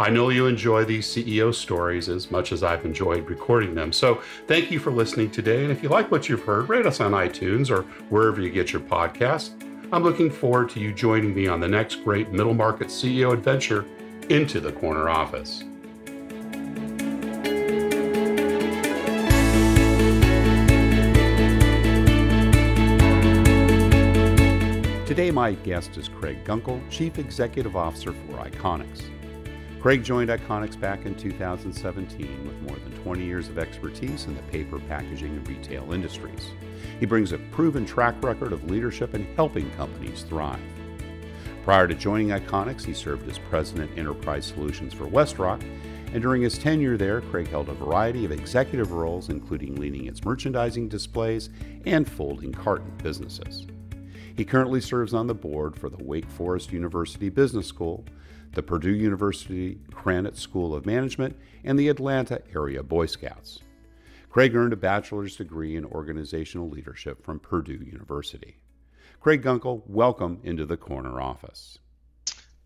I know you enjoy these CEO stories as much as I've enjoyed recording them. So thank you for listening today. And if you like what you've heard, rate us on iTunes or wherever you get your podcasts. I'm looking forward to you joining me on the next great middle market CEO adventure into the corner office. Today, my guest is Craig Gunkel, Chief Executive Officer for Iconex. Craig joined Iconex back in 2017 with more than 20 years of expertise in the paper, packaging, and retail industries. He brings a proven track record of leadership in helping companies thrive. Prior to joining Iconex, he served as President Enterprise Solutions for WestRock, and during his tenure there, Craig held a variety of executive roles, including leading its merchandising displays and folding carton businesses. He currently serves on the board for the Wake Forest University Business School, the Purdue University Krannert School of Management, and the Atlanta Area Boy Scouts. Craig earned a bachelor's degree in organizational leadership from Purdue University. Craig Gunkel, welcome into the corner office.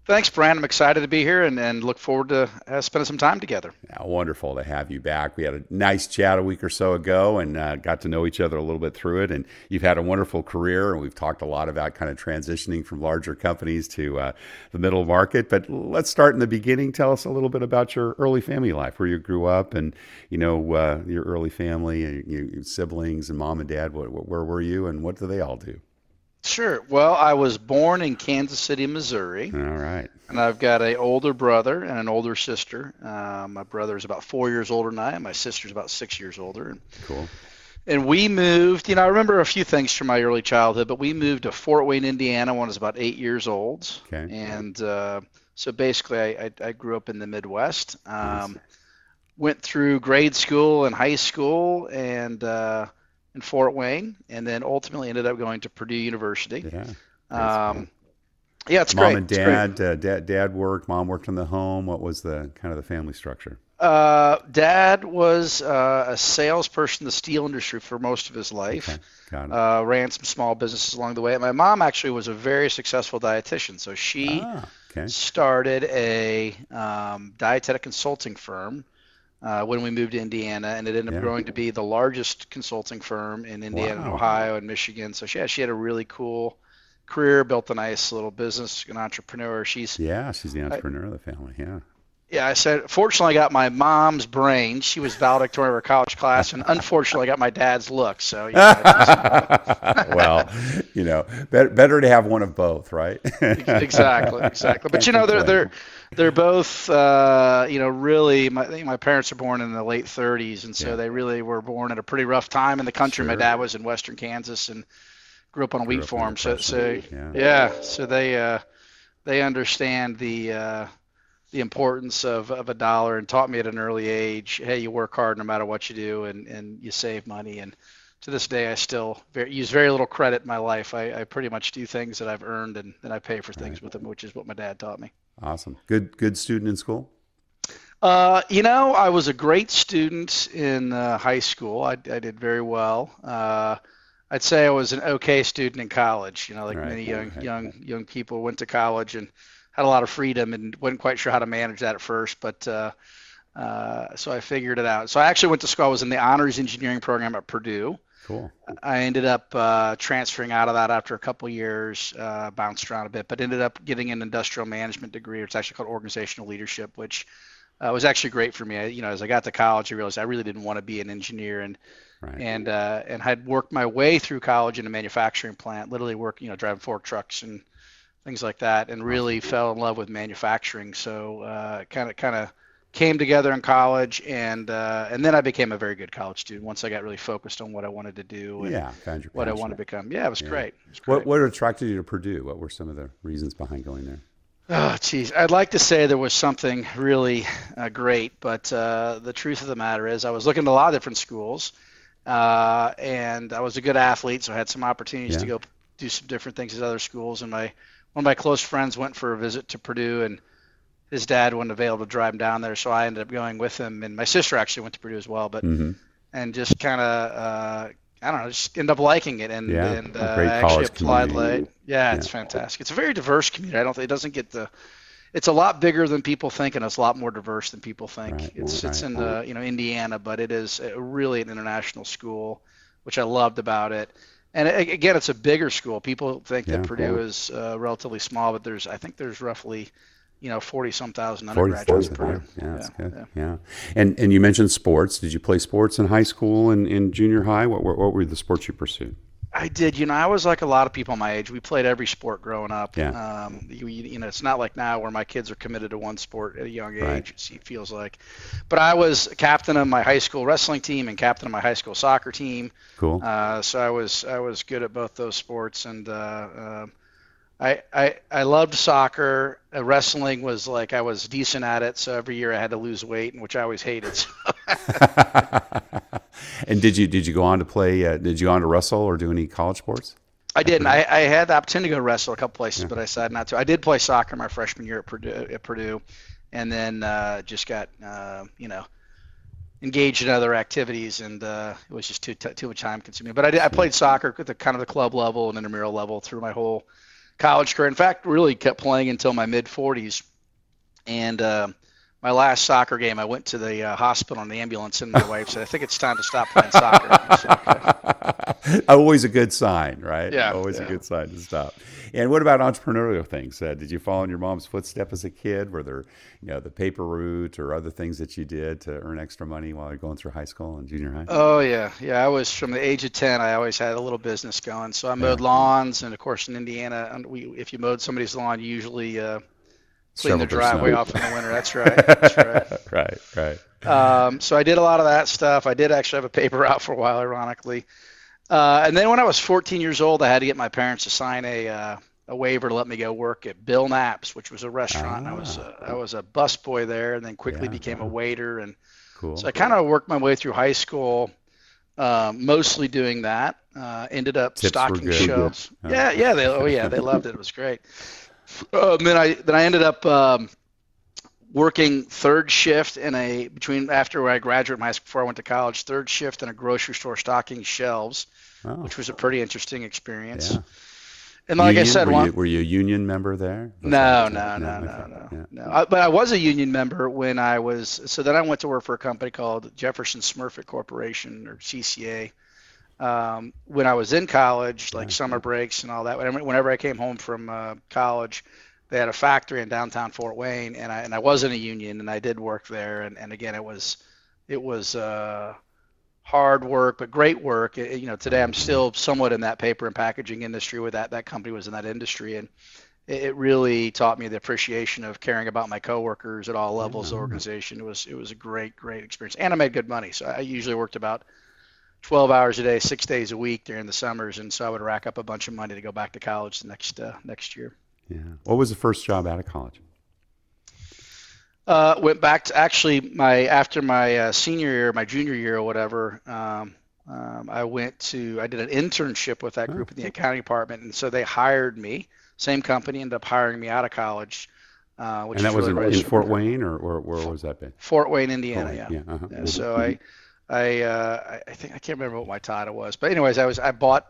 Thanks, Brant. I'm excited to be here and, and look forward to uh, spending some time together. Yeah, wonderful to have you back. We had a nice chat a week or so ago and uh, got to know each other a little bit through it. And you've had a wonderful career, and we've talked a lot about kind of transitioning from larger companies to uh, the middle market. But let's start in the beginning. Tell us a little bit about your early family life, where you grew up, and you know uh, your early family, and your siblings, and mom and dad. Where were you, and what do they all do? Sure. Well, I was born in Kansas City, Missouri. All right. And I've got an older brother and an older sister. Uh, my brother is about four years older than I am. My sister's about six years older. Cool. And we moved, you know, I remember a few things from my early childhood, but we moved to Fort Wayne, Indiana when I was about eight years old. Okay. And uh, so basically, I, I, I, grew up in the Midwest. Um, Went through grade school and high school and uh, in Fort Wayne, and then ultimately ended up going to Purdue University. Yeah. Um, yeah, it's mom great. Mom and dad, uh, dad, dad worked. Mom worked in the home. What was the kind of the family structure? Uh, dad was uh, a salesperson in the steel industry for most of his life. Okay. Got it. Uh, ran some small businesses along the way. My mom actually was a very successful dietitian, so she ah, okay. started a um, dietetic consulting firm uh, when we moved to Indiana, and it ended up Yeah. growing to be the largest consulting firm in Indiana, and Wow. Ohio, and Michigan. So she, yeah, she had a really cool career, built a nice little business, an entrepreneur. She's Yeah, she's the entrepreneur of the family. Yeah. yeah, I said, fortunately, I got my mom's brain. She was valedictorian of her college class, and unfortunately, I got my dad's look. So, yeah, well, you know, better, better to have one of both, right? exactly, exactly. But you know, they're they're they're both, uh, you know, really. My I think my parents are born in the late 30s, and so Yeah. they really were born at a pretty rough time in the country. My dad was in Western Kansas and grew up on a Grew wheat farm. So, so Depression. yeah, so they uh, they understand the uh, the importance of, of a dollar and taught me at an early age, hey, you work hard no matter what you do, and, and you save money. And to this day, I still very, use very little credit in my life. I, I pretty much do things that I've earned, and then I pay for things with them, which is what my dad taught me. Awesome. Good, good student in school. Uh, you know, I was a great student in uh, high school. I, I did very well. Uh, I'd say I was an okay student in college. You know, like Right, many young okay. young young people went to college and had a lot of freedom and wasn't quite sure how to manage that at first, but uh, uh, so I figured it out. So I actually went to school. I was in the honors engineering program at Purdue. Cool. I ended up uh, transferring out of that after a couple years, uh, bounced around a bit, but ended up getting an industrial management degree. It's actually called organizational leadership, which uh, was actually great for me. I, you know, as I got to college, I realized I really didn't want to be an engineer, and right. and uh, and had worked my way through college in a manufacturing plant, literally work, you know, driving fork trucks and things like that, and really fell in love with manufacturing. So kind of kind of came together in college, and uh, and then I became a very good college student once I got really focused on what I wanted to do and yeah, what I wanted to become. Yeah, it was, yeah. Great. it was great. What what attracted you to Purdue? What were some of the reasons behind going there? Oh, geez. I'd like to say there was something really uh, great, but uh, the truth of the matter is I was looking at a lot of different schools, uh, and I was a good athlete, so I had some opportunities yeah. to go do some different things at other schools. And my one of my close friends went for a visit to Purdue, and his dad wasn't available to drive him down there, so I ended up going with him. And my sister actually went to Purdue as well, but mm-hmm. and just kind of uh, I don't know, just end up liking it. And yeah, and uh, I actually applied community. late. Yeah, it's fantastic. It's a very diverse community. I don't think it doesn't get the it's a lot bigger than people think, and it's a lot more diverse than people think. Right, it's right, it's in the you know Indiana, but it is really an international school, which I loved about it. And again, it's a bigger school. People think yeah, that Purdue is uh, relatively small, but there's I think there's roughly you know, forty some thousand undergraduates per year. Yeah, that's yeah, good. Yeah. yeah. and and you mentioned sports. Did you play sports in high school and in junior high? What, what what were the sports you pursued? I did. You know, I was like a lot of people my age. We played every sport growing up. Yeah. Um, you, you know, it's not like now where my kids are committed to one sport at a young age. Right. It feels like. But I was captain of my high school wrestling team and captain of my high school soccer team. Cool. Uh, so I was I was good at both those sports and. Uh, uh, I, I, I loved soccer. Uh, wrestling was like I was decent at it, so every year I had to lose weight, which I always hated. So. and did you did you go on to play? Uh, did you go on to wrestle or do any college sports? I didn't. I, I had the opportunity to go wrestle a couple places, yeah. but I decided not to. I did play soccer my freshman year at Purdue, at Purdue and then uh, just got uh, you know engaged in other activities, and uh, it was just too too much time consuming. But I did. I played soccer at the kind of the club level and intramural level through my whole college career. In fact, really kept playing until my mid 40s. And uh, my last soccer game, I went to the uh, hospital in the ambulance, and my wife said, "I think it's time to stop playing soccer." Okay. Always a good sign, right? Yeah. Always yeah. a good sign to stop. And what about entrepreneurial things? Uh, did you follow in your mom's footstep as a kid? Were there, you know, the paper route or other things that you did to earn extra money while you're going through high school and junior high? Oh yeah, yeah. I was from the age of ten. I always had a little business going. So I mowed yeah. lawns, and of course in Indiana, we if you mowed somebody's lawn, you usually uh, clean the driveway off in the winter. That's right. That's right. right. Right. Um, so I did a lot of that stuff. I did actually have a paper route for a while, ironically. Uh, and then when I was 14 years old, I had to get my parents to sign a uh, a waiver to let me go work at Bill Knapp's, which was a restaurant. Ah, I was a, I was a busboy there, and then quickly yeah, became a waiter. And cool. so I kind of worked my way through high school, uh, mostly doing that. Uh, ended up Tips stocking. Yeah, yeah, yeah. They, oh yeah, they loved it. It was great. Uh, then I then I ended up. Um, working third shift in a between after I graduated high school before I went to college, third shift in a grocery store stocking shelves, oh. which was a pretty interesting experience. Yeah. And like union? I said, were, one, you, were you a union member there? No, no, no, no, okay. no, Yeah. no. I, but I was a union member when I was. So then I went to work for a company called Jefferson Smurfit Corporation or CCA. Um, when I was in college, like summer breaks and all that. Whenever whenever I came home from uh, college, they had a factory in downtown Fort Wayne, and I and I was in a union, and I did work there. And, and again, it was it was uh, hard work, but great work. It- you know, today I'm still somewhat in that paper and packaging industry. Where that that company was in that industry, and it, it really taught me the appreciation of caring about my coworkers at all levels of the organization. It was it was a great great experience, and I made good money. So I usually worked about 12 hours a day, six days a week during the summers, and so I would rack up a bunch of money to go back to college the next uh, next year. Yeah. What was the first job out of college? Uh, went back to actually my after my uh, senior year, my junior year or whatever. Um, um, I went to I did an internship with that group in the accounting department, and so they hired me. Same company ended up hiring me out of college, uh, which and that was really in, in Fort. Wayne, or, or where was that been? Fort Wayne, Indiana. Fort. Wayne, Yeah. uh-huh. Yeah, so I, I, uh, I think I can't remember what my title was, but anyways, I was I bought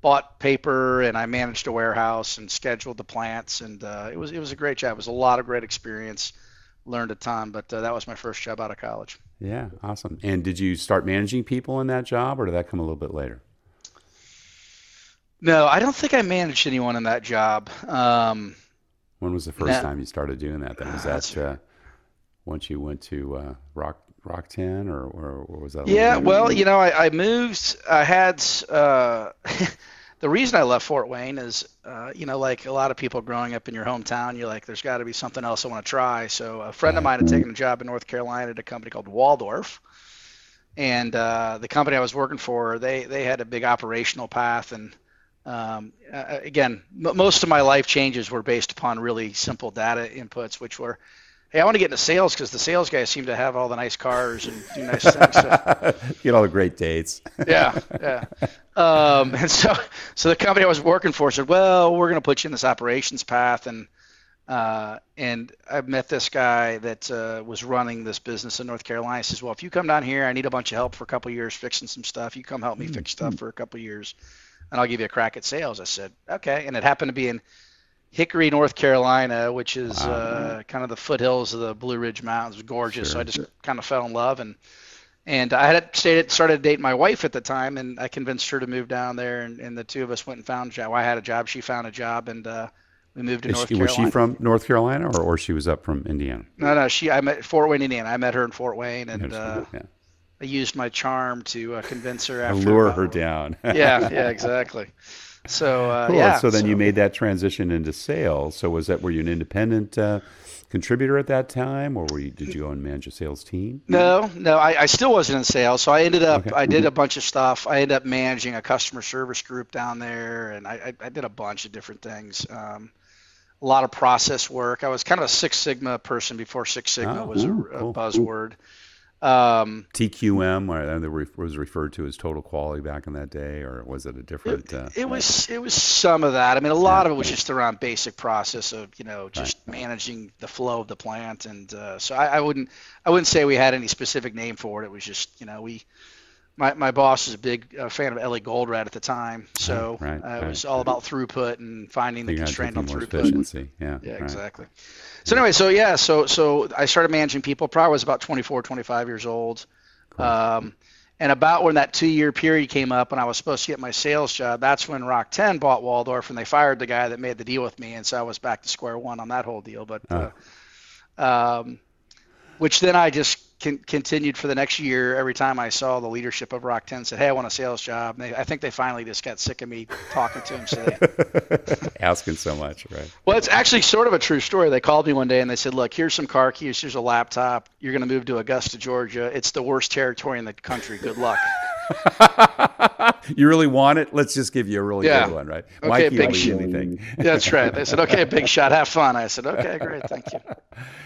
bought paper and I managed a warehouse and scheduled the plants, and uh, it was it was a great job. It was a lot of great experience, learned a ton, but uh, that was my first job out of college. Yeah, awesome. And did you start managing people in that job, or did that come a little bit later? No, I don't think I managed anyone in that job. Um, When was the first time you started doing that? Then was That's- that uh, once you went to uh, Rock RockTenn, or, or, or was that? Yeah, well, you know, I, I moved. I had uh, the reason I left Fort Wayne is, uh, you know, like a lot of people growing up in your hometown, you're like, there's got to be something else I want to try. So a friend of mine had taken a job in North Carolina at a company called Waldorf, and uh, the company I was working for, they they had a big operational path, and um, uh, again, m- most of my life changes were based upon really simple data inputs, which were hey, I want to get into sales because the sales guys seem to have all the nice cars and do nice things. So, Get all the great dates. yeah, yeah. Um, and so, so the company I was working for said, well, we're going to put you in this operations path, and uh, and I met this guy that uh, was running this business in North Carolina. He says, well, if you come down here, I need a bunch of help for a couple of years fixing some stuff. You come help me fix stuff for a couple of years, and I'll give you a crack at sales. I said, okay. And it happened to be in Hickory, North Carolina, which is Wow. uh, kind of the foothills of the Blue Ridge Mountains. It was gorgeous. So I just kind of fell in love and and I had stayed started dating my wife at the time, and I convinced her to move down there, and, and the two of us went and found a job. I had a job, she found a job, and uh, we moved to Is North she, was Carolina. she from North Carolina, or, or she was up from Indiana? No, no, she. I met Fort Wayne, Indiana. I met her in Fort Wayne, and uh, yeah. I used my charm to uh, convince her. After Lure her down. yeah, yeah, exactly. So uh, Cool. yeah. so then you made that transition into sales. So was that were you an independent uh, contributor at that time, or were you, did you go and manage a sales team? No, no, I, I still wasn't in sales. So I ended up, Okay. I did a bunch of stuff. I ended up managing a customer service group down there, and I, I, I did a bunch of different things. Um, a lot of process work. I was kind of a Six Sigma person before Six Sigma Oh, was a, ooh, a cool. buzzword. Um, TQM, or that was referred to as total quality back in that day, or was it a different? Uh, it was it was some of that. I mean, a lot of it was just around basic process of you know just managing the flow of the plant, and uh, so I, I wouldn't I wouldn't say we had any specific name for it. It was just you know we my my boss was a big uh, fan of Eli Goldratt at the time, so right, uh, it was right. all about throughput and finding the constraint on throughput. efficiency. Yeah. Yeah, right. exactly. So anyway, so yeah, so so I started managing people. Probably was about 24, 25 years old. Um, and about when that two-year period came up, and I was supposed to get my sales job, that's when RockTenn bought Waldorf, and they fired the guy that made the deal with me, and so I was back to square one on that whole deal. But, uh, um, which then I just con- continued for the next year. Every time I saw the leadership of RockTenn said, "Hey, I want a sales job," and they, I think they finally just got sick of me talking to them, so they Asking so much, right? well, it's actually sort of a true story. They called me one day and they said, "Look, here's some car keys. Here's a laptop. You're going to move to Augusta, Georgia. It's the worst territory in the country. Good luck." you really want it? Let's just give you a really Yeah. good one, right? Okay, Mikey big eat anything. That's right. They said, "Okay, big shot. Have fun." I said, "Okay, great. Thank you."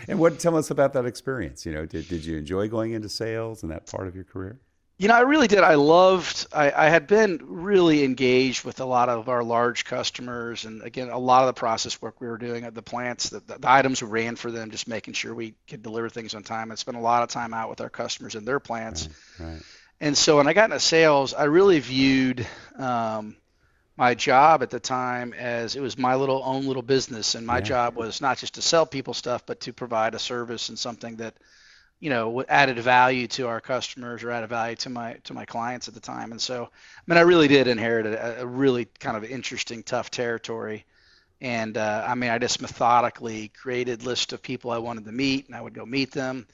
And what? Tell us about that experience. You know, did, did you enjoy going into sales and that part of your career? You know, I really did. I loved. I, I had been really engaged with a lot of our large customers, and again, a lot of the process work we were doing at the plants, the, the, items we ran for them, just making sure we could deliver things on time. I spent a lot of time out with our customers in their plants. Right. And so when I got into sales, I really viewed um, my job at the time as it was my little own little business, and my Yeah. job was not just to sell people stuff, but to provide a service and something that, you know, added value to our customers or added value to my to my clients at the time. And so, I mean, I really did inherit a, a really kind of interesting, tough territory. And uh, I mean, I just methodically created list of people I wanted to meet, and I would go meet them.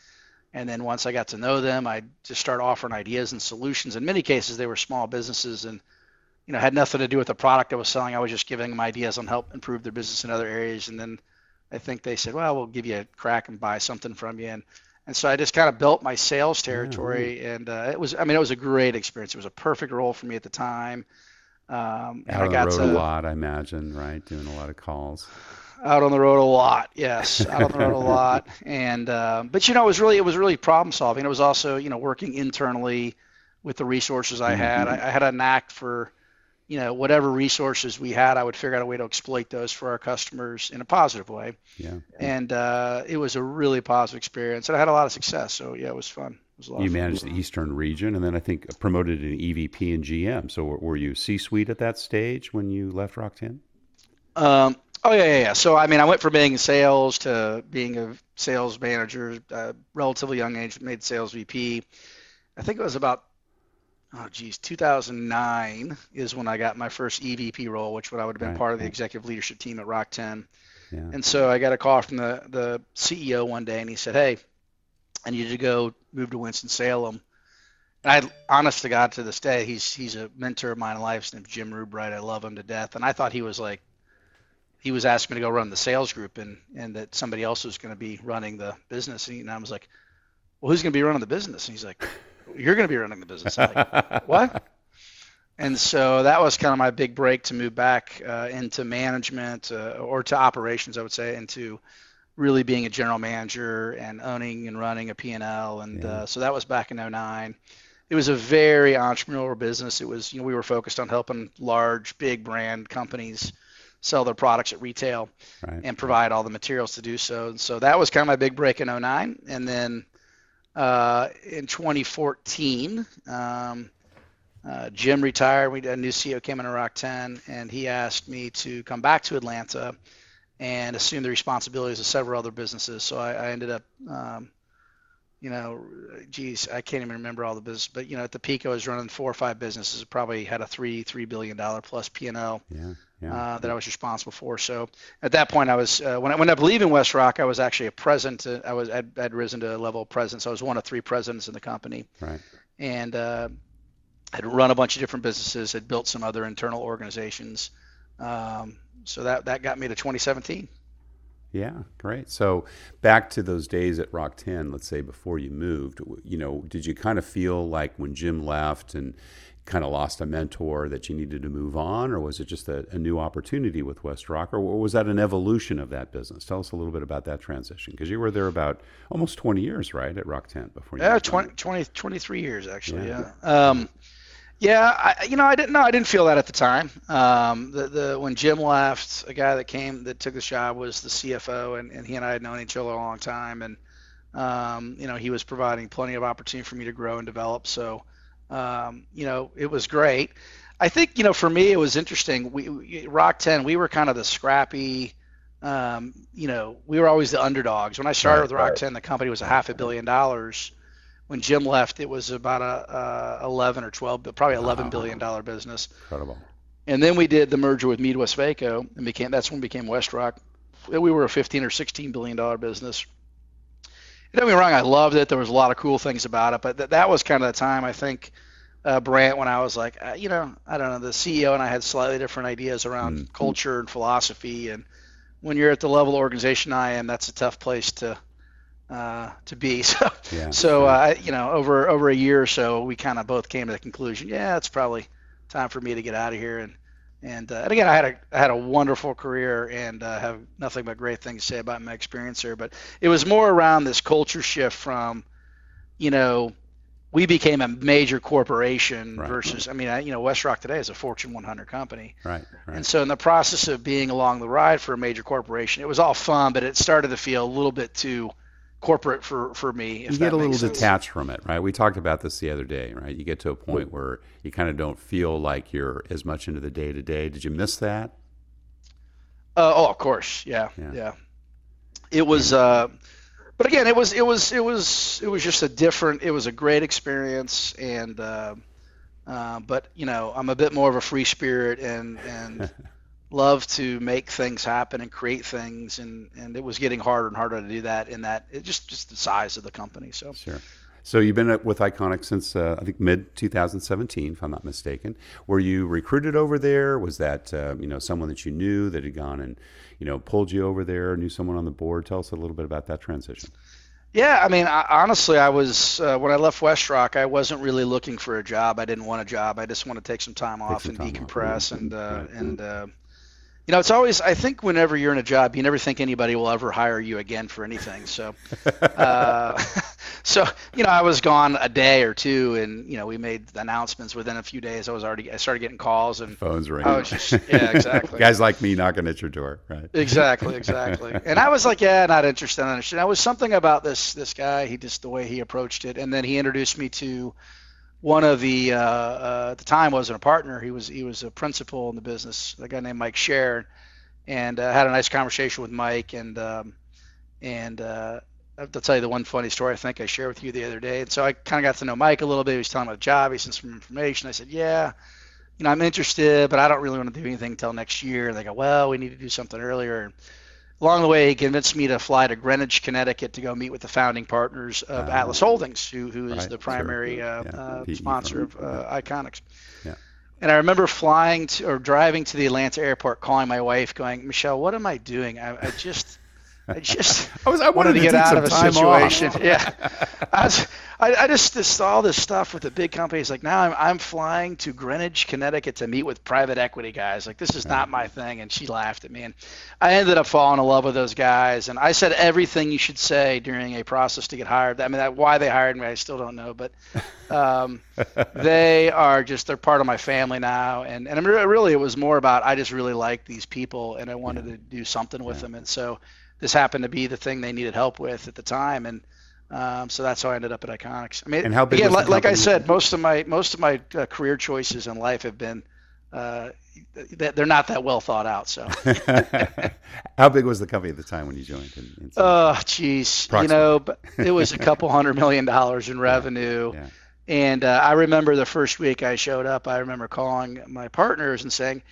And then once I got to know them, I'd just start offering ideas and solutions. In many cases, they were small businesses and, you know, had nothing to do with the product I was selling. I was just giving them ideas on help improve their business in other areas. And then I think they said, well, we'll give you a crack and buy something from you. And, and so I just kind of built my sales territory. And uh, it was, I mean, it was a great experience. It was a perfect role for me at the time. Um, and Out I on the got road to, a lot, I imagine, right? Doing a lot of calls. out on the road a lot yes out on the road a lot and uh, but you know it was really it was really problem solving it was also you know working internally with the resources i had I, I had a knack for you know whatever resources we had i would figure out a way to exploit those for our customers in a positive way Yeah. and uh, it was a really positive experience and i had a lot of success so yeah it was fun it was You managed the Eastern region, and then I think promoted an EVP and GM. So were, you C-suite at that stage when you left RockTenn? Um, oh yeah, yeah, yeah. So I mean, I went from being in sales to being a sales manager. Uh, relatively young age, made sales VP. I think it was about oh geez, 2009 is when I got my first EVP role, which would I would have been Right, part of the right. executive leadership team at RockTenn. Yeah. And so I got a call from the the CEO one day, and he said, "Hey, I needed to go move to Winston Salem. And I, honest to God, to this day, he's he's a mentor of mine in life. His name's Jim Rubright. I love him to death. And I thought he was like, he was asking me to go run the sales group, and and that somebody else was going to be running the business. And I was like, well, who's going to be running the business? And he's like, you're going to be running the business. I'm like, what? And so that was kind of my big break to move back uh, into management uh, or to operations, I would say, into really being a general manager and owning and running a P&L. And yeah. uh, so that was back in 09 it was a very entrepreneurial business. It was, you know, we were focused on helping large, big brand companies sell their products at retail right. and provide all the materials to do so. And so that was kind of my big break in 09. And then uh, in 2014, um, uh, Jim retired. We a new CEO came in RockTenn, and he asked me to come back to Atlanta and assume the responsibilities of several other businesses. So I, I ended up um, you know, geez, I can't even remember all the business, but you know, at the peak, I was running four or five businesses. Probably had a three three billion dollar plus P and L uh, that I was responsible for. So at that point, I was uh, when I when I leaving WestRock, I was actually a president. Uh, I was I'd, I'd, risen to a level of president, so I was one of three presidents in the company. Right. And uh, had run a bunch of different businesses, had built some other internal organizations. Um, so that that got me to 2017. Yeah, great. So back to those days at RockTenn, let's say before you moved, you know, did you kind of feel like when Jim left and kind of lost a mentor that you needed to move on, or was it just a, a new opportunity with WestRock, or was that an evolution of that business? Tell us a little bit about that transition because you were there about almost 20 years, right, at RockTenn before you Yeah, 20, 20, 23 years actually, yeah. yeah. Um, yeah, I, you know, I didn't know. I didn't feel that at the time. Um, the the when Jim left, a guy that came that took the job was the CFO, and, and he and I had known each other a long time, and um, you know, he was providing plenty of opportunity for me to grow and develop. So, um, you know, it was great. I think you know, for me, it was interesting. We, we RockTenn, we were kind of the scrappy. Um, you know, we were always the underdogs. When I started right, with Rock right. Ten, the company was a half a billion dollars when Jim left, it was about a, a 11 or 12, but probably 11 billion dollar business. Incredible. And then we did the merger with MeadWestvaco, and became that's when we became WestRock. We were a 15 or 16 billion dollar business. Don't get me wrong, I loved it. There was a lot of cool things about it, but th- that was kind of the time I think, uh, Brant, when I was like, uh, you know, I don't know, the CEO and I had slightly different ideas around mm-hmm. culture and philosophy, and when you're at the level of organization I am, that's a tough place to uh, to be. So, yeah, so uh, you know, over over a year or so, we kind of both came to the conclusion, yeah, it's probably time for me to get out of here. And and, uh, and again, I had a I had a wonderful career and uh, have nothing but great things to say about my experience here. But it was more around this culture shift from, you know, we became a major corporation right. versus I mean, I, you know, WestRock today is a Fortune 100 company. Right, right. And so in the process of being along the ride for a major corporation, it was all fun, but it started to feel a little bit too corporate for for me. you get a little sense. detached from it, right? We talked about this the other day, right? You get to a point where you kind of don't feel like you're as much into the day to day. Did you miss that? Uh, oh, of course, yeah, yeah. yeah. It was, uh, but again, it was it was it was it was just a different. It was a great experience, and uh, uh but you know, I'm a bit more of a free spirit, and and love to make things happen and create things and and it was getting harder and harder to do that in that it just just the size of the company so sure so you've been with iconic since uh, i think mid 2017 if i'm not mistaken were you recruited over there was that uh, you know someone that you knew that had gone and you know pulled you over there knew someone on the board tell us a little bit about that transition yeah, I mean, I, honestly, I was uh, when I left WestRock, I wasn't really looking for a job. I didn't want a job. I just want to take some time off some and time decompress off. and uh, right. and uh, you know, it's always, I think whenever you're in a job, you never think anybody will ever hire you again for anything. So, uh, so, you know, I was gone a day or two and, you know, we made announcements within a few days. I was already, I started getting calls and phones ringing. Just, yeah, exactly. Guys like me knocking at your door. Right. Exactly. Exactly. and I was like, yeah, not interested. There was something about this, this guy, he just, the way he approached it. And then he introduced me to, one of the uh, uh, at the time wasn't a partner. He was he was a principal in the business. A guy named Mike Sharon, and uh, had a nice conversation with Mike. And um, and uh, I'll tell you the one funny story I think I shared with you the other day. And so I kind of got to know Mike a little bit. He was telling me the job. He sent some information. I said, yeah, you know, I'm interested, but I don't really want to do anything until next year. And they go, well, we need to do something earlier. Along the way, he convinced me to fly to Greenwich, Connecticut, to go meet with the founding partners of uh, Atlas Holdings, who who is right, the primary sure. uh, yeah, uh, sponsor of uh, Iconex. Yeah. And I remember flying to or driving to the Atlanta airport, calling my wife, going, Michelle, what am I doing? I, I just I just I was I wanted, wanted to, get out of a situation. Yeah, I, was, I, I just, just saw this stuff with the big companies. Like now I'm I'm flying to Greenwich, Connecticut to meet with private equity guys. Like this is not my thing. And she laughed at me, and I ended up falling in love with those guys. And I said everything you should say during a process to get hired. I mean, that, why they hired me, I still don't know, but um, they are just they're part of my family now. And and really, it was more about I just really like these people, and I wanted yeah. to do something with yeah. them, and so this happened to be the thing they needed help with at the time, and um, so that's how I ended up at Iconex. I mean, and how big again, like, like I said, most of my most of my uh, career choices in life have been uh, they're not that well thought out. So, how big was the company at the time when you joined? In, in oh, geez, you know, it was a couple hundred million dollars in revenue. Yeah, yeah. And uh, I remember the first week I showed up, I remember calling my partners and saying,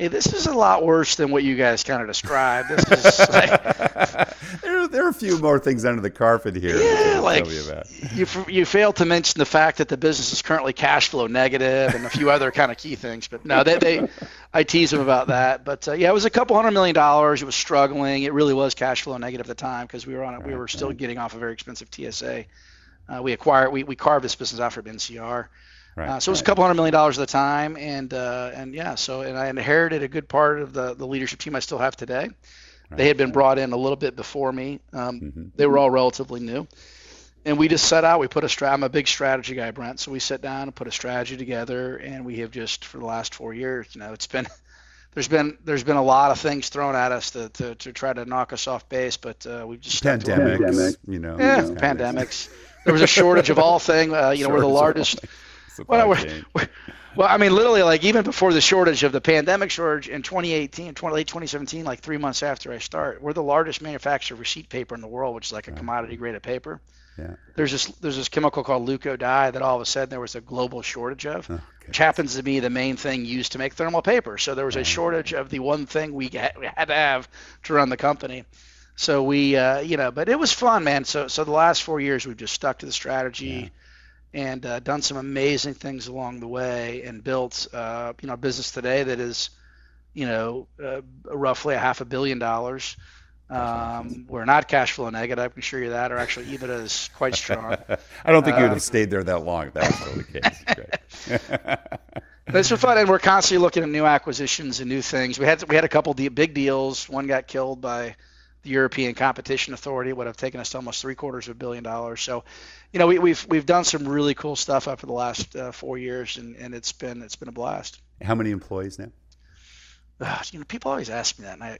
hey, this is a lot worse than what you guys kind of described. This is like, there, there, are a few more things under the carpet here. Yeah, like you, you failed to mention the fact that the business is currently cash flow negative and a few other kind of key things. But no, they, they I tease them about that. But uh, yeah, it was a couple hundred million dollars. It was struggling. It really was cash flow negative at the time because we were on it. We were still getting off a very expensive TSA. Uh, we acquired, we, we carved this business out from NCR. Right, uh, so it was a couple hundred million dollars at the time, and uh, and yeah, so and I inherited a good part of the the leadership team I still have today. Right, they had been brought in a little bit before me. Um, mm-hmm. They were all relatively new, and we just set out. We put a strat. I'm a big strategy guy, Brant. So we sat down and put a strategy together, and we have just for the last four years, you know, it's been there's been there's been a lot of things thrown at us to to, to try to knock us off base, but uh, we've just pandemics, you know, yeah, pandemics. there was a shortage of all things. Uh, you know, we're the largest well, well, I mean, literally, like even before the shortage of the pandemic shortage in 2018, 20, late 2017, like three months after I start, we're the largest manufacturer of receipt paper in the world, which is like a commodity grade of paper. Yeah. There's this there's this chemical called leuco dye that all of a sudden there was a global shortage of, okay. which happens to be the main thing used to make thermal paper. So there was a shortage of the one thing we had, we had to have to run the company. So we, uh, you know, but it was fun, man. So so the last four years we've just stuck to the strategy. Yeah and uh, done some amazing things along the way and built uh, you know a business today that is you know uh, roughly a half a billion dollars um, we're not cash flow negative. I can assure you that, or actually EBITDA is quite strong. I don't think you would have uh, stayed there that long if that was still the case. but it's been fun, and we're constantly looking at new acquisitions and new things. We had we had a couple de- big deals. One got killed by the European Competition Authority. It would have taken us almost three quarters of a billion dollars. So you know, we, have we've, we've done some really cool stuff over the last uh, four years, and, and it's been it's been a blast. How many employees now? Uh, you know, people always ask me that, and I,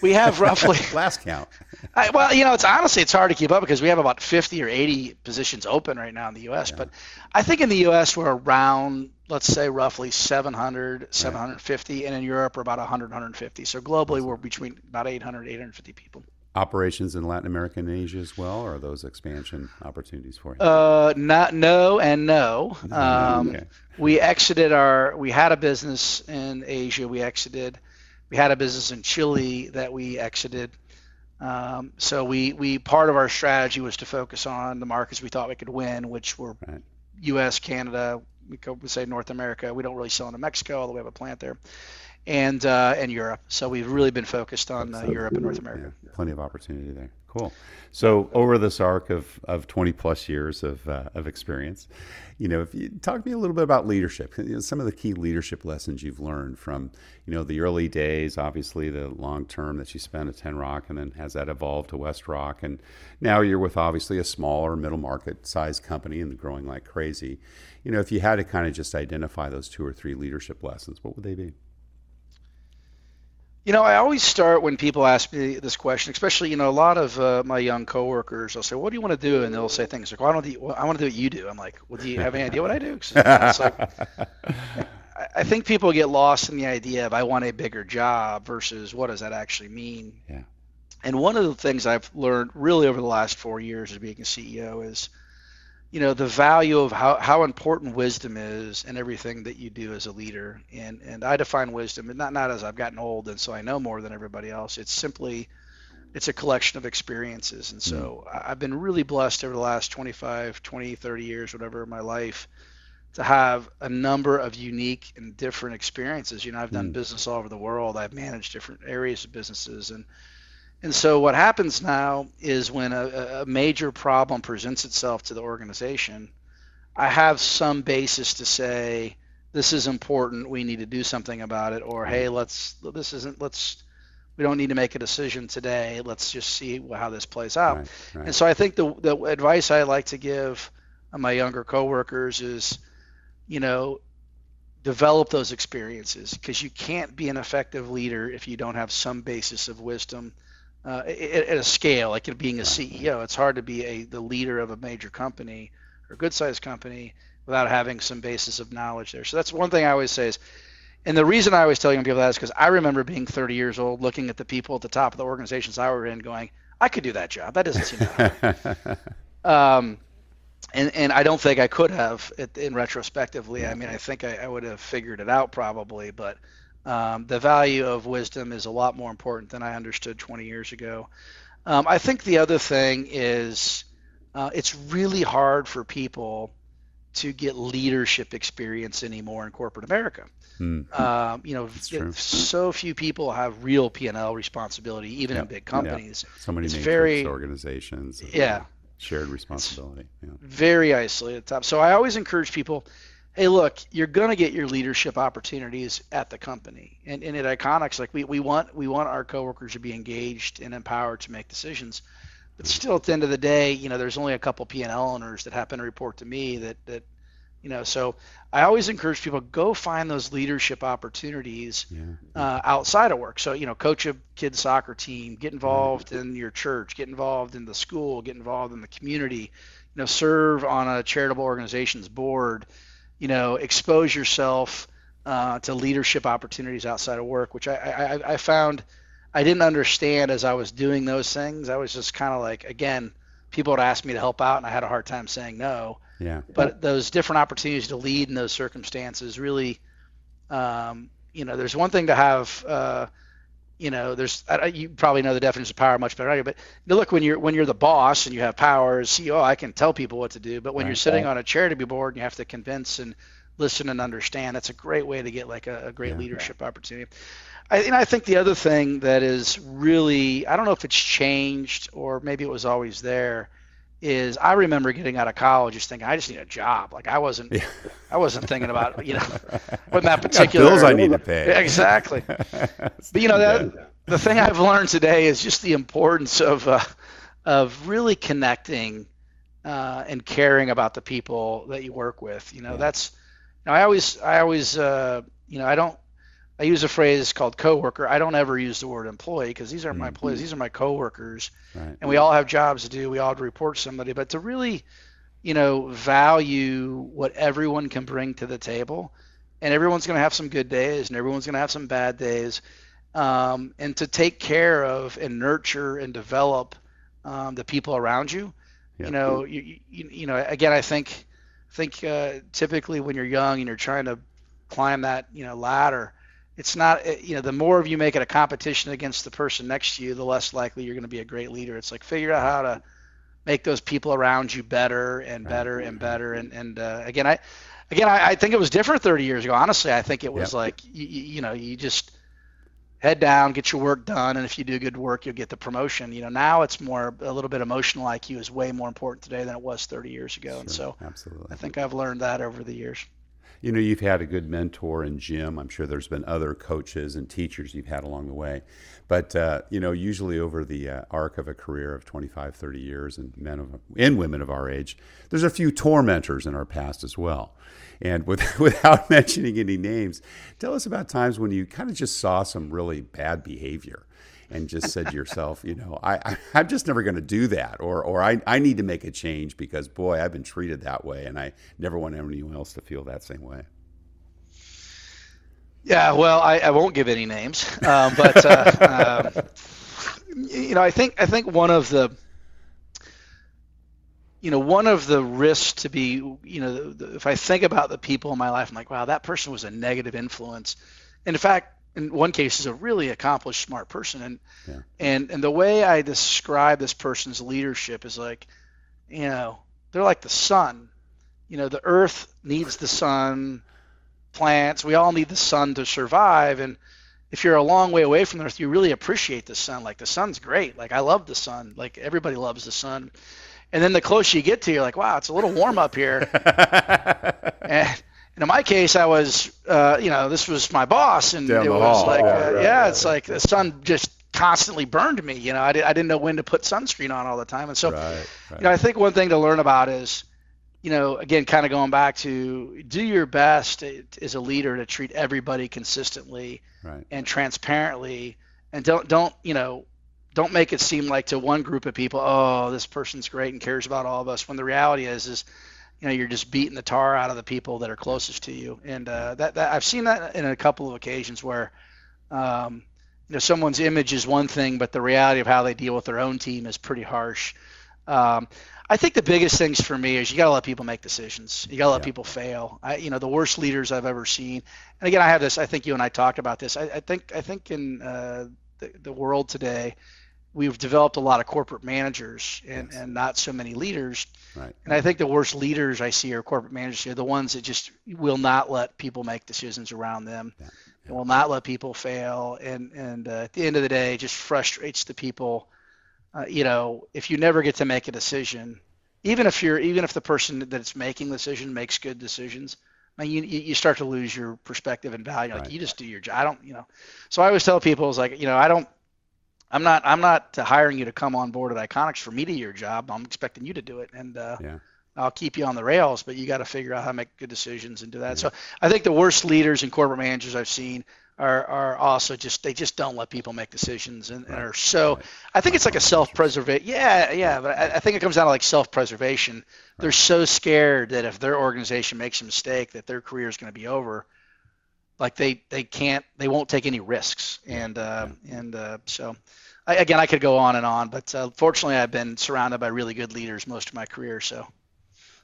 we have roughly last count. I, well, you know, it's honestly it's hard to keep up because we have about 50 or 80 positions open right now in the U.S. Yeah. But I think in the U.S. we're around, let's say, roughly 700, 750, right. and in Europe we're about 100, 150. So globally we're between about 800, 850 people operations in Latin America and Asia as well, or are those expansion opportunities for you? Uh, not no and no. Um, okay. We exited our. We had a business in Asia. We exited. We had a business in Chile that we exited. Um, so we we part of our strategy was to focus on the markets we thought we could win, which were right. U.S., Canada, we could say North America. We don't really sell into Mexico, although we have a plant there and uh, and Europe. So we've really been focused on uh, Europe and North America. Yeah, plenty of opportunity there. Cool. So over this arc of, of 20 plus years of, uh, of experience, you know, if you talk to me a little bit about leadership, you know, some of the key leadership lessons you've learned from, you know, the early days, obviously the long term that you spent at 10 Rock and then has that evolved to WestRock. And now you're with obviously a smaller middle market size company and growing like crazy. You know, if you had to kind of just identify those two or three leadership lessons, what would they be? You know, I always start when people ask me this question, especially you know a lot of uh, my young coworkers. I'll say, "What do you want to do?" And they'll say things like, "Well, I don't. Do, well, I want to do what you do." I'm like, "Well, do you have any idea what I do?" It's like, I think people get lost in the idea of I want a bigger job versus what does that actually mean. Yeah. And one of the things I've learned really over the last four years as being a CEO is you know the value of how, how important wisdom is in everything that you do as a leader and and i define wisdom not not as i've gotten old and so i know more than everybody else it's simply it's a collection of experiences. And so mm. I've been really blessed over the last 25, 20, 30 years, whatever, my life to have a number of unique and different experiences. You know, I've done mm. business all over the world. I've managed different areas of businesses and and so what happens now is when a, a major problem presents itself to the organization, I have some basis to say this is important. We need to do something about it, or hey, let's this isn't let's we don't need to make a decision today. Let's just see how this plays out. Right, right. And so I think the the advice I like to give my younger coworkers is, you know, develop those experiences because you can't be an effective leader if you don't have some basis of wisdom uh, at, at, a scale like being a CEO. It's hard to be a the leader of a major company or a good sized company without having some basis of knowledge there. So that's one thing I always say is and the reason I always tell young people that is because I remember being 30 years old, looking at the people at the top of the organizations I were in, going, I could do that job. That doesn't seem hard. um, and and I don't think I could have in retrospectively. I mean, I think I, I would have figured it out probably, but um, the value of wisdom is a lot more important than I understood 20 years ago. Um, I think the other thing is uh, it's really hard for people to get leadership experience anymore in corporate America. Mm. Um, you know, so few people have real P and L responsibility, even in big companies. So many it's very organizations. Yeah. Shared responsibility. Yeah. Very isolated. Top. So I always encourage people. Hey, look, you're going to get your leadership opportunities at the company, and, and at Iconex, like we, we want we want our coworkers to be engaged and empowered to make decisions. But still, at the end of the day, you know, there's only a couple P and L owners that happen to report to me that that you know so i always encourage people go find those leadership opportunities yeah. uh, outside of work so you know coach a kid's soccer team get involved right. in your church get involved in the school get involved in the community you know serve on a charitable organization's board you know expose yourself uh, to leadership opportunities outside of work which I, I, I found i didn't understand as i was doing those things i was just kind of like again people would ask me to help out and i had a hard time saying no yeah. But those different opportunities to lead in those circumstances really, um, you know, there's one thing to have, uh, you know, there's you probably know the definition of power much better, but look when you're when you're the boss and you have power as CEO, I can tell people what to do. But when right. you're sitting on a charity board and you have to convince and listen and understand, that's a great way to get like a, a great yeah. leadership opportunity. I, and I think the other thing that is really, I don't know if it's changed or maybe it was always there, is I remember getting out of college just thinking I just need a job. Like I wasn't yeah. I wasn't thinking about you know what that particular bills I need to pay. Exactly. but you know that the thing I've learned today is just the importance of uh, of really connecting uh, and caring about the people that you work with. You know yeah. that's you know, I always I always uh, you know I don't I use a phrase called coworker. I don't ever use the word employee because these aren't my mm-hmm. employees; these are my coworkers, right. and we all have jobs to do. We all have to report somebody, but to really, you know, value what everyone can bring to the table, and everyone's going to have some good days, and everyone's going to have some bad days, um, and to take care of and nurture and develop um, the people around you. Yep. You know, you, you, you know, again, I think, think uh, typically when you're young and you're trying to climb that you know ladder it's not eh, you know the more of you make it a competition against the person next to you the less likely you're going to be a great leader. It's like figure out how to make those people around you better and better and better. And and uh, again i again I, I, think it was different 30 years ago. Honestly i think it was yep. like you, you know you just head down get your work done and if you do good work you'll get the promotion. You know now it's more a little bit emotional iq is way more important today than it was 30 years ago. Sure, and so absolutely. I think i've learned that over the years you know, you've had a good mentor in Jim. I'm sure there's been other coaches and teachers you've had along the way. But, uh, you know, usually over the uh, arc of a career of 25, 30 years, and men of, and women of our age, there's a few tormentors in our past as well. And with, without mentioning any names, tell us about times when you kind of just saw some really bad behavior and just said to yourself, you know, I, I am just never going to do that, or or I I need to make a change because boy, I've been treated that way, and I never want anyone else to feel that same way. Yeah, well, I, I won't give any names, um, but uh, um, you know, I think I think one of the you know one of the risks to be you know if I think about the people in my life, I'm like, wow, that person was a negative influence. And in fact, in one case is a really accomplished, smart person, and yeah. and and the way I describe this person's leadership is like, you know, they're like the sun. You know, the Earth needs the sun. Plants, we all need the sun to survive, and if you're a long way away from the Earth, you really appreciate the sun. Like the sun's great. Like I love the sun. Like everybody loves the sun. And then the closer you get to, you're like, wow, it's a little warm up here. and, and in my case, I was, uh, you know, this was my boss, and Down it was hall. like, uh, right, yeah, right, it's right. like the sun just constantly burned me. You know, I, did, I didn't know when to put sunscreen on all the time, and so, you know, I think one thing to learn about is, you know, again, kind of going back to do your best as a leader to treat everybody consistently and transparently, and don't don't you know don't make it seem like to one group of people, oh, this person's great and cares about all of us. When the reality is, is you know you're just beating the tar out of the people that are closest to you. And uh, that, that i've seen that in a couple of occasions where um, you know someone's image is one thing but the reality of how they deal with their own team is pretty harsh. Um, i think the biggest things for me is you got to let people make decisions. You got to let yeah. people fail. I, you know the worst leaders i've ever seen. And again i have this i think you and i talked about this. I, I think i think in uh, the, the world today we've developed a lot of corporate managers and, yes. and not so many leaders. Right. And I think the worst leaders I see are corporate managers They're the ones that just will not let people make decisions around them. Yeah. Yeah. will not let people fail. And, and uh, at the end of the day, it just frustrates the people. Uh, you know, if you never get to make a decision, even if you're, even if the person that's making the decision makes good decisions, I mean, you, you start to lose your perspective and value. Like right. you just do your job. I don't, you know. So I always tell people, is like, you know, I don't, I'm not I'm not hiring you to come on board at Iconex for me to do your job. I'm expecting you to do it, and uh, yeah. I'll keep you on the rails. But you got to figure out how to make good decisions and do that. Yeah. So I think the worst leaders and corporate managers I've seen are are also just they just don't let people make decisions and, and are so. I think it's like a self-preservation. Yeah, yeah, but I, I, think it comes down to like self-preservation. Right. They're so scared that if their organization makes a mistake, that their career is going to be over like they they can't they won't take any risks. And uh, and uh, so I, again I could go on and on but uh, fortunately I've been surrounded by really good leaders most of my career so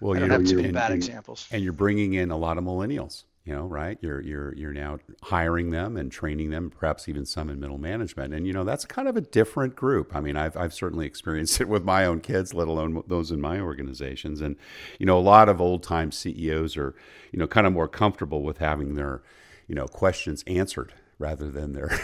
well I don't have too many bad and, examples. and you're bringing in a lot of millennials you know right? You're you're you're now hiring them and training them perhaps even some in middle management. And you know that's kind of a different group. I mean i've, I've certainly experienced it with my own kids let alone those in my organizations. And you know a lot of old time ceos are you know kind of more comfortable with having their you know questions answered rather than their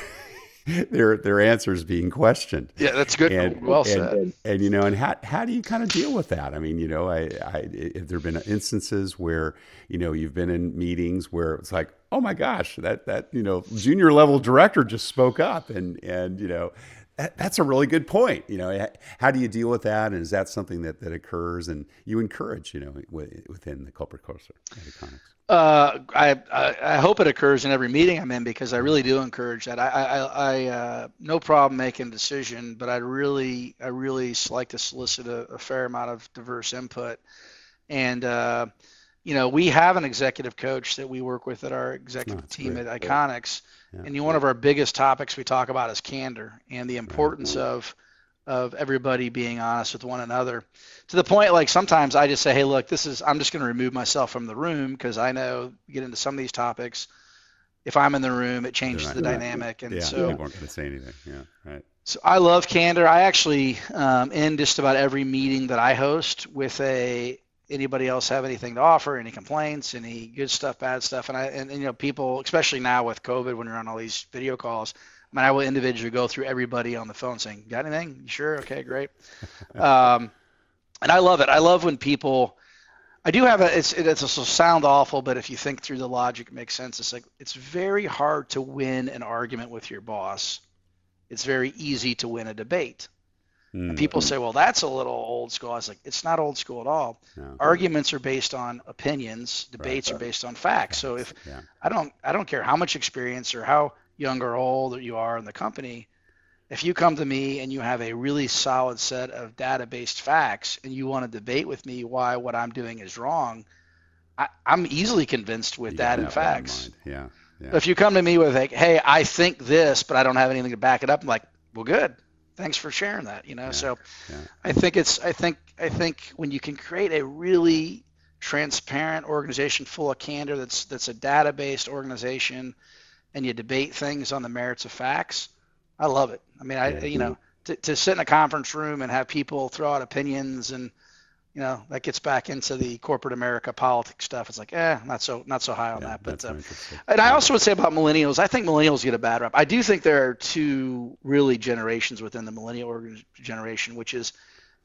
their their answers being questioned. Yeah, that's good. And, well and, said. And, and, you know, and how how do you kind of deal with that? I mean, you know, I, I have there been instances where you know you've been in meetings where it's like, oh my gosh, that that you know junior level director just spoke up, and and you know. That, that's a really good point. You know, how do you deal with that? And is that something that, that occurs and you encourage, you know, within the corporate culture at? Uh, I, I, I hope it occurs in every meeting I'm in because I really do encourage that. I I, I uh, no problem making a decision, but I really I really like to solicit a, a fair amount of diverse input. And uh, you know, we have an executive coach that we work with at our executive oh, team great. at Iconex, yeah. and one of our biggest topics we talk about is candor and the importance right. of of everybody being honest with one another to the point like sometimes I just say, hey, look, this is I'm just going to remove myself from the room because I know get into some of these topics. If I'm in the room, it changes the dynamic, and yeah, so people aren't going to say anything. Yeah, right. So I love candor. I actually um, end just about every meeting that I host with a anybody else have anything to offer, any complaints, any good stuff, bad stuff, and I and, and you know people, especially now with COVID, when you're on all these video calls I mean, I will individually go through everybody on the phone saying, "Got anything? You sure? Okay, great." um, and I love it. I love when people. I do have a. It's it's a sound awful, but if you think through the logic, it makes sense. It's like it's very hard to win an argument with your boss. It's very easy to win a debate. And people say, "Well, that's a little old school." I was like, "It's not old school at all. No. Arguments are based on opinions. Debates right. are based on facts. So if yeah. I don't, I don't care how much experience or how young or old that you are in the company, if you come to me and you have a really solid set of data-based facts and you want to debate with me why what I'm doing is wrong, I, am easily convinced with that and facts. Yeah. yeah. If you come to me with like, hey, I think this, but I don't have anything to back it up, I'm like, well, good. Thanks for sharing that. You know, yeah. so yeah. I think it's I think I think when you can create a really transparent organization full of candor that's that's a data-based organization and you debate things on the merits of facts, I love it. I mean, I you know to, to sit in a conference room and have people throw out opinions and you know that gets back into the corporate America politics stuff. It's like, eh, not so not so high on yeah, that. But uh, and I also would say about millennials, I think millennials get a bad rap. I do think there are two really generations within the millennial generation, which is,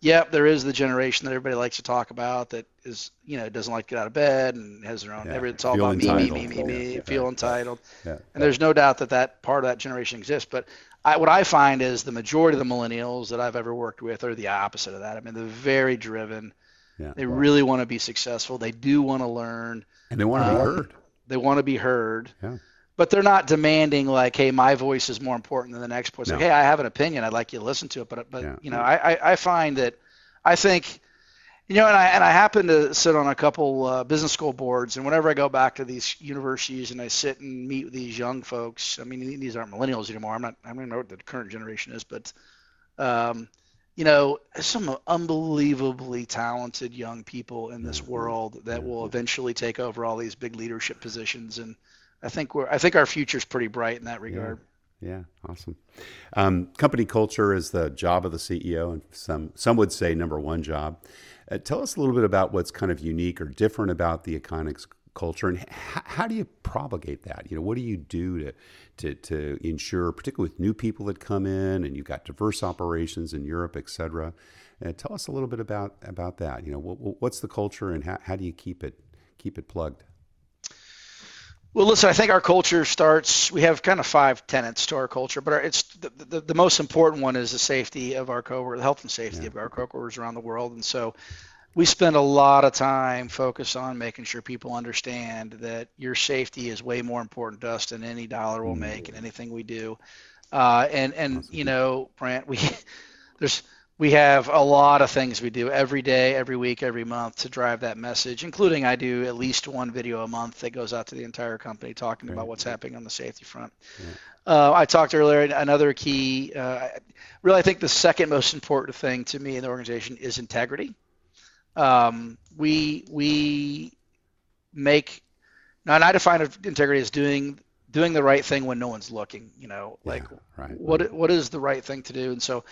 yep, there is the generation that everybody likes to talk about that is you know doesn't like to get out of bed and has their own. Yeah, it's all about entitled. me, me, me, me, me. Feel entitled. Yeah, and there's no doubt that that part of that generation exists, but. I, what I find is the majority of the millennials that I've ever worked with are the opposite of that. I mean, they're very driven yeah, they really want to be successful. They do want to learn. And they want to be um, heard. They want to be heard. Yeah. But they're not demanding like, hey, my voice is more important than the next voice. No. Like, hey, I have an opinion. I'd like you to listen to it. But but yeah. you know, I, I find that I think you know, and I and I happen to sit on a couple uh, business school boards, and whenever I go back to these universities and I sit and meet with these young folks, I mean, these aren't millennials anymore. I'm not. I don't even know what the current generation is, but um, you know, some unbelievably talented young people in this world that will eventually take over all these big leadership positions, and I think we're I think our future is pretty bright in that regard. Yeah, yeah awesome. Um, company culture is the job of the CEO, and some some would say number one job. Uh, tell us a little bit about what's kind of unique or different about the Iconex culture and how, how do you propagate that you know what do you do to to, to ensure particularly with new people that come in and you've got diverse operations in europe et cetera uh, tell us a little bit about about that you know what, what's the culture and how, how do you keep it keep it plugged well, listen, I think our culture starts, we have kind of five tenets to our culture, but our, it's the, the, the, most important one is the safety of our coworkers, the health and safety yeah. of our coworkers around the world. And so we spend a lot of time focused on making sure people understand that your safety is way more important to us than any dollar we'll make and anything we do. Uh, and and you know, Brant, we there's we have a lot of things we do every day, every week, every month to drive that message, including I do at least one video a month that goes out to the entire company talking about what's happening on the safety front. Yeah. Uh, I talked earlier, another key, uh, really, I think the second most important thing to me in the organization is integrity um, we we make now and I define integrity as doing doing the right thing when no one's looking. You know, like yeah, right, what right. what is the right thing to do? And so,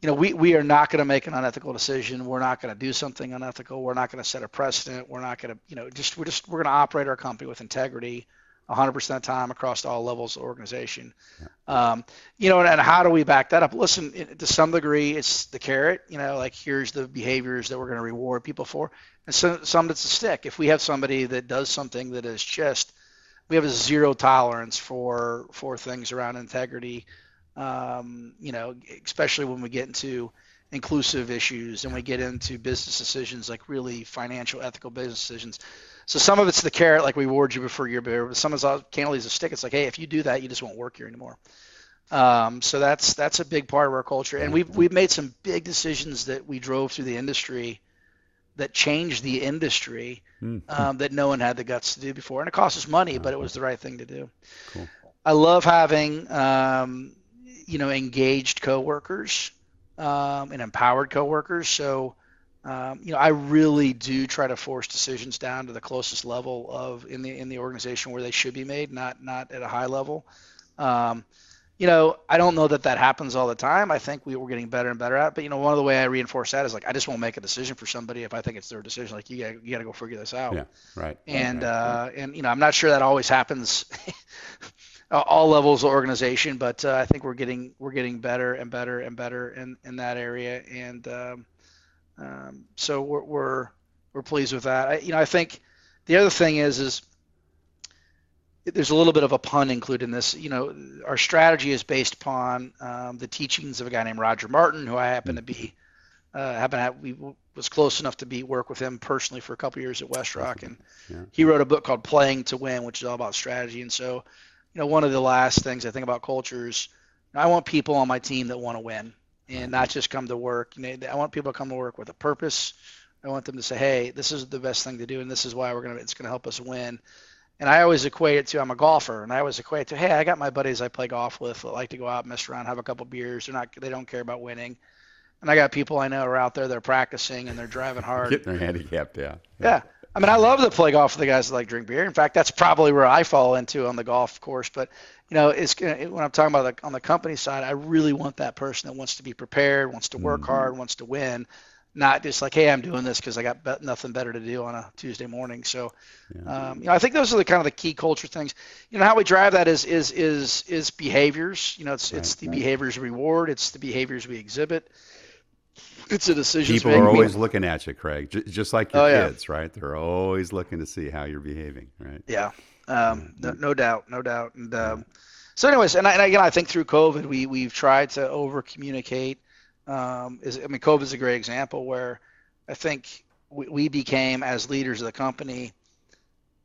you know, we we are not going to make an unethical decision. We're not going to do something unethical. We're not going to set a precedent. We're not going to, you know, just we're just we're going to operate our company with integrity. 100% of the time across all levels of organization. Yeah. Um, you know, and, and, how do we back that up? Listen, it, to some degree, it's the carrot. You know, like here's the behaviors that we're going to reward people for, and so, some it's a stick. If we have somebody that does something that is just, we have a zero tolerance for for things around integrity. Um, you know, especially when we get into inclusive issues and we get into business decisions like really financial, ethical business decisions so some of it's the carrot, like we reward you before you're better, but some is candidly is a stick. It's like, hey, if you do that, you just won't work here anymore. Um, so that's that's a big part of our culture, and we've we've made some big decisions that we drove through the industry that changed the industry mm-hmm. um, that no one had the guts to do before, and it cost us money, but it was the right thing to do. Cool. I love having um, you know engaged coworkers um, and empowered coworkers. So um, you know, I really do try to force decisions down to the closest level of in the in the organization where they should be made, not not at a high level. Um, you know, I don't know that that happens all the time. I think we, we're getting better and better at. It. But you know, one of the way I reinforce that is like I just won't make a decision for somebody if I think it's their decision. Like you got you got to go figure this out. Yeah, right. And right, uh, and you know, I'm not sure that always happens. all levels of organization, but uh, I think we're getting we're getting better and better and better in, in that area. And um, um, so we're, we're we're pleased with that. I, you know, I think the other thing is is there's a little bit of a pun included in this. You know, our strategy is based upon um, the teachings of a guy named Roger Martin, who I happen to be uh, happen to have, we was close enough to be work with him personally for a couple years at WestRock, and yeah. he wrote a book called Playing to Win, which is all about strategy. And so, know, one of the last things I think about cultures, I want people on my team that want to win and not just come to work. You know, I want people to come to work with a purpose. I want them to say, "Hey, this is the best thing to do, and this is why we're gonna. It's gonna help us win." And I always equate it to I'm a golfer, and I always equate it to, "Hey, I got my buddies I play golf with that like to go out, mess around, have a couple beers. They're not. They don't care about winning." And I got people I know are out there. They're practicing and they're driving hard. Getting their handicapped, yeah. Yeah. I mean, I love to play golf with the guys that like drink beer. In fact, that's probably where I fall into on the golf course. But you know, it's when I'm talking about the, on the company side, I really want that person that wants to be prepared, wants to work mm-hmm. hard, wants to win, not just like, hey, I'm doing this because I got be- nothing better to do on a Tuesday morning. So, yeah. um, you know, I think those are the kind of the key culture things. You know, how we drive that is is is is behaviors. You know, it's right, it's the right. behaviors we reward, it's the behaviors we exhibit it's a decision. People are always looking at you, Craig, J- just like your oh, kids, right? They're always looking to see how you're behaving, right? Yeah, um, no, no, doubt, no doubt. And um, so, anyways, and, I, and, again, I think through COVID, we we've tried to over communicate. Um, is I mean, COVID is a great example where I think we, we became as leaders of the company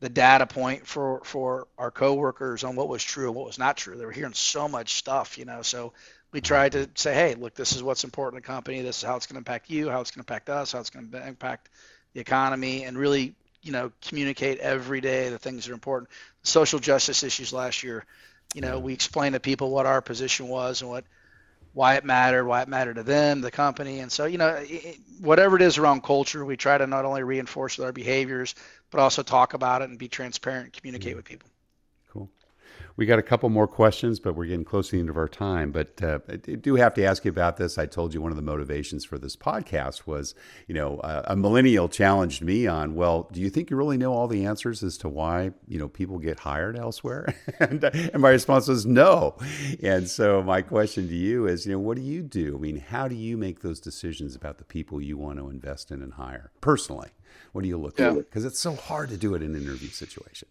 the data point for for our coworkers on what was true and what was not true. They were hearing so much stuff, you know. So we tried to say, hey, look, this is what's important to the company. This is how it's going to impact you, how it's going to impact us, how it's going to impact the economy, and really, you know, communicate every day the things that are important. Social justice issues last year, you know, we explained to people what our position was and what why it mattered, why it mattered to them, the company, and so you know, whatever it is around culture, we try to not only reinforce our behaviors, but also talk about it and be transparent and communicate mm-hmm. with people. We got a couple more questions, but we're getting close to the end of our time. But uh, I do have to ask you about this. I told you one of the motivations for this podcast was, you know, uh, a millennial challenged me on, well, do you think you really know all the answers as to why, you know, people get hired elsewhere? and, and my response was no. And so my question to you is, you know, what do you do? I mean, how do you make those decisions about the people you want to invest in and hire personally? What do you look yeah. for? Because it's so hard to do it in an interview situation.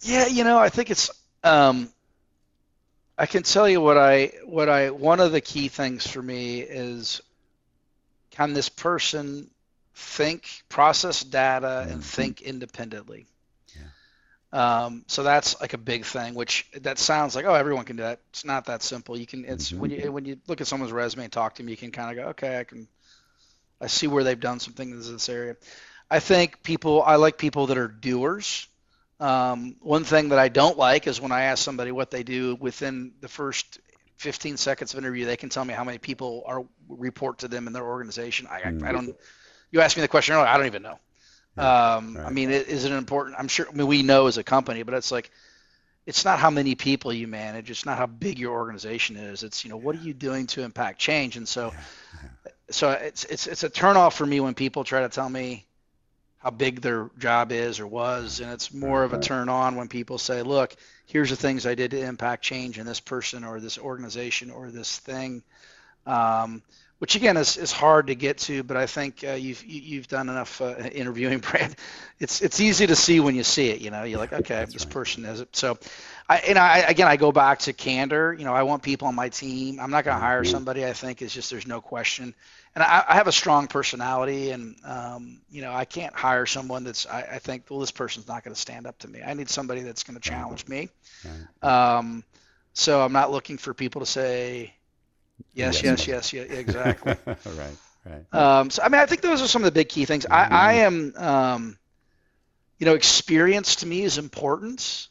Yeah, you know, I think it's um, I can tell you what I what I one of the key things for me is can this person think, process data, and mm-hmm. think independently. Yeah. Um, so that's like a big thing, which that sounds like oh everyone can do that. It's not that simple. You can it's mm-hmm. when you when you look at someone's resume and talk to them, you can kind of go okay I can I see where they've done some things in this area. I think people I like people that are doers. Um, one thing that I don't like is when I ask somebody what they do within the first 15 seconds of interview, they can tell me how many people are report to them in their organization. I, mm-hmm. I, don't. You asked me the question earlier. I don't even know. Um, right. I mean, is it important? I'm sure. I mean, we know as a company, but it's like, it's not how many people you manage. It's not how big your organization is. It's you know what are you doing to impact change. And so, yeah. so it's it's it's a turnoff for me when people try to tell me how big their job is or was and it's more of a turn on when people say look here's the things i did to impact change in this person or this organization or this thing. Um, which again is, is hard to get to but i think uh, you've you've done enough uh, interviewing Brant. it's it's easy to see when you see it you know you're like okay this right. person is it so I, and I, again, I go back to candor. You know, I want people on my team. I'm not going to hire mm-hmm. somebody. I think is just there's no question and I, I have a strong personality, and um, you know I can't hire someone that's I, I think well this person's not going to stand up to me. I need somebody that's going to challenge me. Um, so I'm not looking for people to say yes, yes, yes, yes, yeah, exactly. right, right. Um, so I mean I think those are some of the big key things. Mm-hmm. I, I am, um, you know, experience to me is important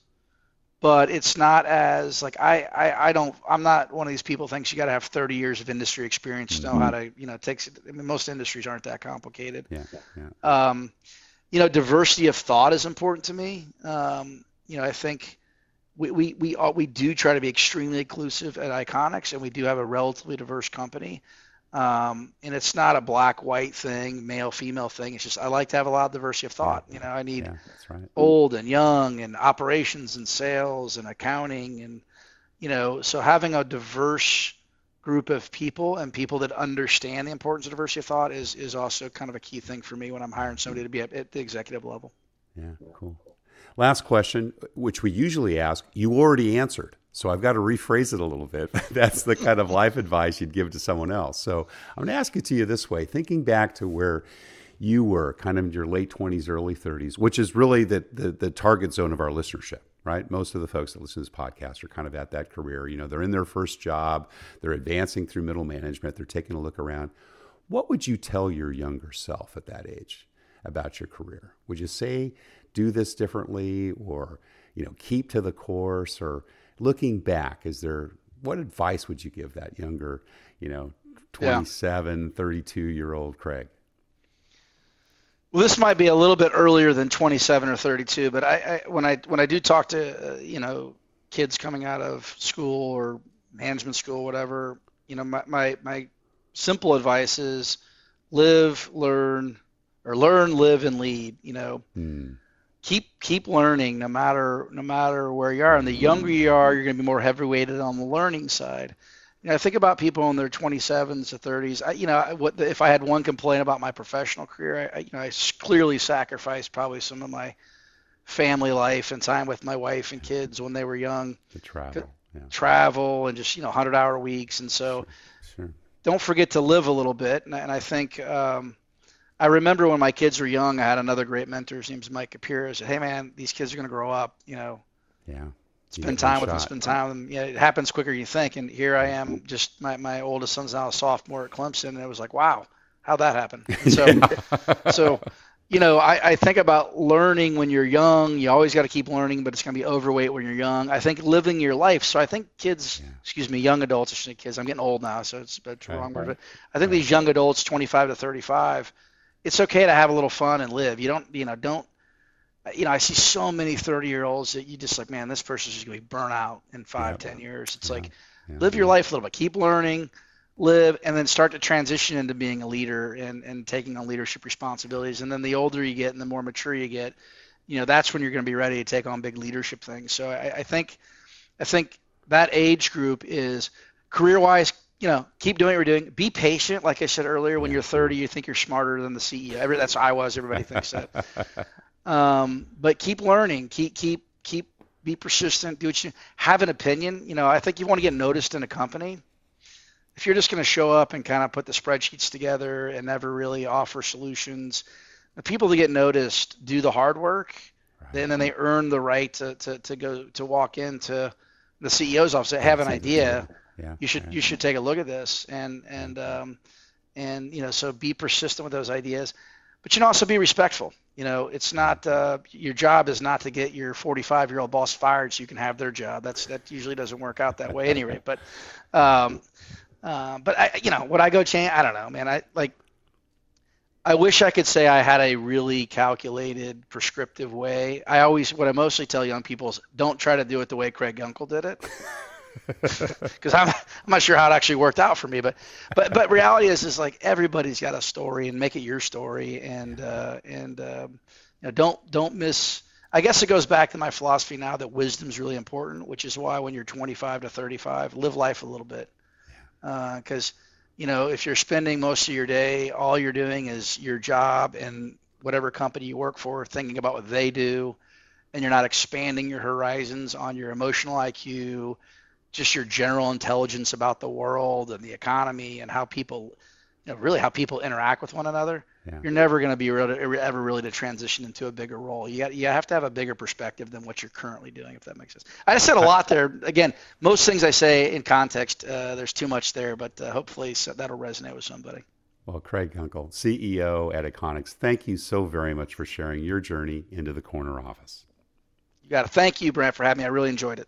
but it's not as like I, I, I don't I'm not one of these people thinks you got to have 30 years of industry experience to know how mm-hmm. to you know it takes I mean most industries aren't that complicated. Yeah. yeah. Um, you know diversity of thought is important to me. Um, you know I think we we we all, we do try to be extremely inclusive at Iconex and we do have a relatively diverse company. Um, and it's not a black white thing, male female thing. It's just I like to have a lot of diversity of thought. You know, I need yeah, right. old and young and operations and sales and accounting and you know, so having a diverse group of people and people that understand the importance of diversity of thought is is also kind of a key thing for me when I'm hiring somebody to be at, at the executive level. Yeah, cool. Last question, which we usually ask, you already answered. So I've got to rephrase it a little bit. That's the kind of life advice you'd give to someone else. So I'm going to ask it to you this way thinking back to where you were kind of in your late 20s, early 30s, which is really the, the, the, target zone of our listenership, right? Most of the folks that listen to this podcast are kind of at that career. You know, they're in their first job, they're advancing through middle management, they're taking a look around. What would you tell your younger self at that age about your career? Would you say, do this differently or, you know, keep to the course or, looking back, is there what advice would you give that younger, you know, 27, yeah. 32 year old Craig? Well, this might be a little bit earlier than 27 or 32, but I, I when I when I do talk to uh, you know kids coming out of school or management school, whatever, you know, my my, my simple advice is live, learn, or learn, live, and lead. You know, mm. Keep keep learning no matter no matter where you are. And the younger you are, you're going to be more heavy weighted on the learning side. You know, I think about people in their 27s to 30s. I, you know, what if I had one complaint about my professional career? I, you know, I clearly sacrificed probably some of my family life and time with my wife and kids when they were young. To travel. Yeah. Travel and just you know 100 hour weeks, and so sure. Sure. don't forget to live a little bit. And, and I think um, I remember when my kids were young, I had another great mentor. His name's Mike Capira. Said, "Hey man, these kids are going to grow up. You know, yeah, spend time with them, spend time with them. Yeah, it happens quicker than you think. And here I am, just my, my oldest son's now a sophomore at Clemson, and it was like, wow, how'd that happen? so, so, you know, I, I think about learning when you're young. You always got to keep learning, but it's going to be overweight when you're young. I think living your life. So I think kids, yeah. excuse me, young adults, I shouldn't say kids. I'm getting old now, so it's, it's right, wrong word. Right. But I think right. these young adults, 25 to 35, it's okay to have a little fun and live. You don't, you know, don't you know, I see so many 30 year olds that you just like, man, this person's just going to be burnt out in five, yeah. ten years. It's yeah. like, yeah. live your life a little bit, keep learning, live, and then start to transition into being a leader and, and taking on leadership responsibilities. And then the older you get and the more mature you get, you know, that's when you're going to be ready to take on big leadership things. So I, I think, I think that age group is career wise, you know, keep doing what you're doing. Be patient. Like I said earlier, when you're 30, you think you're smarter than the CEO. Every, that's I was. Everybody thinks that. Um, but keep learning. Keep keep keep be persistent. Do what you have an opinion. You know, I think you want to get noticed in a company. If you're just going to show up and kind of put the spreadsheets together and never really offer solutions, the people that get noticed do the hard work, right. and then they earn the right to, to, to go to walk into the CEO's office. Have an idea. Yeah. You should you should take a look at this and and um, and you know so be persistent with those ideas, but you can also be respectful you know, it's not uh, your job is not to get your 45 year old boss fired so you can have their job. That's that usually doesn't work out that way anyway. But, um, uh, but I, you know, would I go change? I don't know, man. I like. I wish I could say I had a really calculated, prescriptive way. I always, what I mostly tell young people is, don't try to do it the way Craig Gunkel did it because I'm, I'm not sure how it actually worked out for me. But but but reality is is like everybody's got a story and make it your story and uh, and um, you know don't don't miss. I guess it goes back to my philosophy now that wisdom is really important, which is why when you're 25 to 35, live life a little bit. Because uh, you know if you're spending most of your day, all you're doing is your job and whatever company you work for, thinking about what they do, and you're not expanding your horizons on your emotional IQ just your general intelligence about the world and the economy and how people, you know, really how people interact with one another, yeah. you're never going to be to, ever really to transition into a bigger role. You got, you have to have a bigger perspective than what you're currently doing, if that makes sense. I said a lot there. Again, most things I say in context, uh, there's too much there, but uh, hopefully so that'll resonate with somebody. Well, Craig Gunkel, CEO at Iconex, thank you so very much for sharing your journey into the corner office. You got to thank you, Brant, for having me. I really enjoyed it.